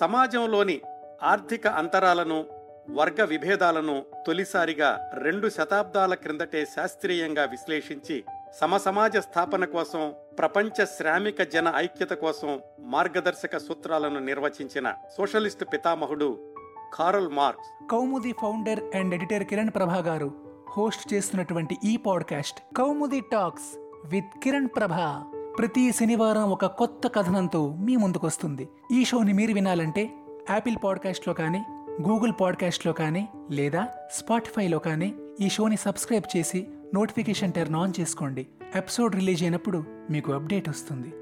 సమాజంలోని ఆర్థిక అంతరాలను వర్గ విభేదాలను తొలిసారిగా రెండు శతాబ్దాల క్రిందటే శాస్త్రీయంగా విశ్లేషించి సమసమాజ స్థాపన కోసం ప్రపంచ శ్రామిక జన ఐక్యత కోసం మార్గదర్శక సూత్రాలను నిర్వచించిన సోషలిస్టు పితామహుడు Karl Marx. Kaumudi founder and editor Kiran Prabha గారు హోస్ట్ చేస్తున్నటువంటి ఈ podcast Kaumudi talks with Kiran Prabha. ప్రతి శనివారం ఒక కొత్త కథనంతో మీ ముందుకొస్తుంది. ఈ షోని మీరు వినాలంటే యాపిల్ పాడ్కాస్ట్లో కానీ గూగుల్ పాడ్కాస్ట్లో కానీ లేదా స్పాటిఫైలో కానీ ఈ షోని సబ్స్క్రైబ్ చేసి నోటిఫికేషన్ టర్న్ ఆన్ చేసుకోండి. ఎపిసోడ్ రిలీజ్ అయినప్పుడు మీకు అప్డేట్ వస్తుంది.